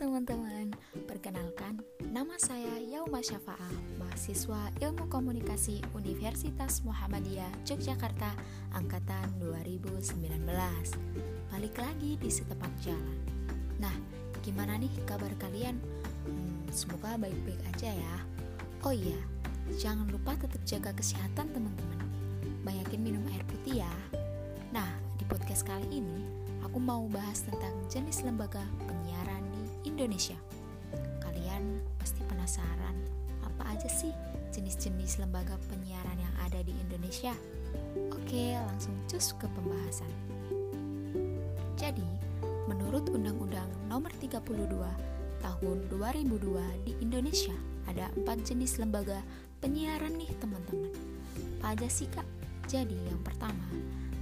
teman-teman, perkenalkan nama saya Yauma Syafa'ah, mahasiswa Ilmu Komunikasi Universitas Muhammadiyah Yogyakarta angkatan 2019. Balik lagi di setepak jalan. Nah, gimana nih kabar kalian? Hmm, semoga baik-baik aja ya. Oh iya, jangan lupa tetap jaga kesehatan teman-teman. Banyakin minum air putih ya. Nah, di podcast kali ini aku mau bahas tentang jenis lembaga Indonesia pasti penasaran apa aja sih jenis-jenis lembaga penyiaran yang ada di Indonesia? Oke, langsung cus ke pembahasan. Jadi, menurut Undang-Undang Nomor 32 Tahun 2002 di Indonesia ada empat jenis lembaga penyiaran nih teman-teman. Apa aja sih kak? Jadi yang pertama,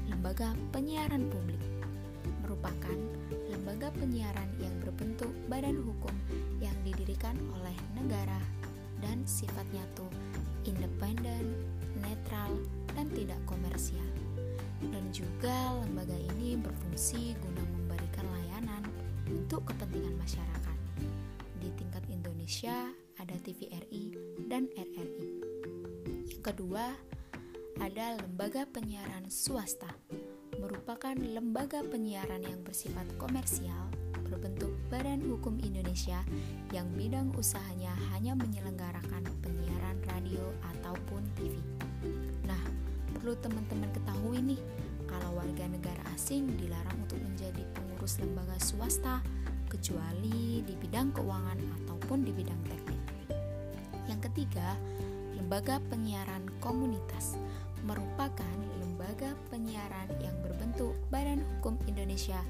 lembaga penyiaran publik merupakan lembaga penyiaran yang yang oleh negara dan sifatnya tuh independen, netral, dan tidak komersial. Dan juga lembaga ini berfungsi guna memberikan layanan untuk kepentingan masyarakat. Di tingkat Indonesia ada TVRI dan RRI. Kedua, ada lembaga penyiaran swasta merupakan lembaga penyiaran yang bersifat komersial berbentuk Badan Hukum Indonesia yang bidang usahanya hanya menyelenggarakan penyiaran radio ataupun TV. Nah, perlu teman-teman ketahui nih, kalau warga negara asing dilarang untuk menjadi pengurus lembaga swasta kecuali di bidang keuangan ataupun di bidang teknik. Yang ketiga, lembaga penyiaran komunitas merupakan lembaga penyiaran yang berbentuk Badan Hukum Indonesia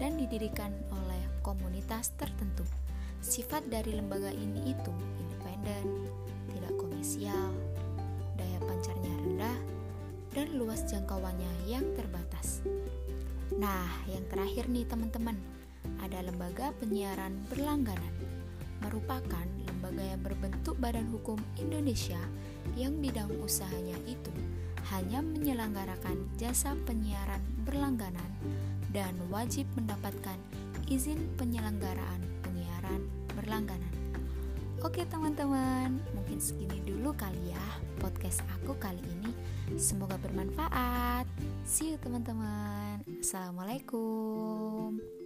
dan didirikan oleh komunitas tertentu. Sifat dari lembaga ini itu independen, tidak komersial, daya pancarnya rendah, dan luas jangkauannya yang terbatas. Nah, yang terakhir nih teman-teman, ada lembaga penyiaran berlangganan. Merupakan lembaga yang berbentuk Badan Hukum Indonesia yang bidang usahanya itu hanya menyelenggarakan jasa penyiaran berlangganan dan wajib mendapatkan izin penyelenggaraan penyiaran berlangganan. Oke teman-teman, mungkin segini dulu kali ya podcast aku kali ini. Semoga bermanfaat. See you teman-teman. Assalamualaikum.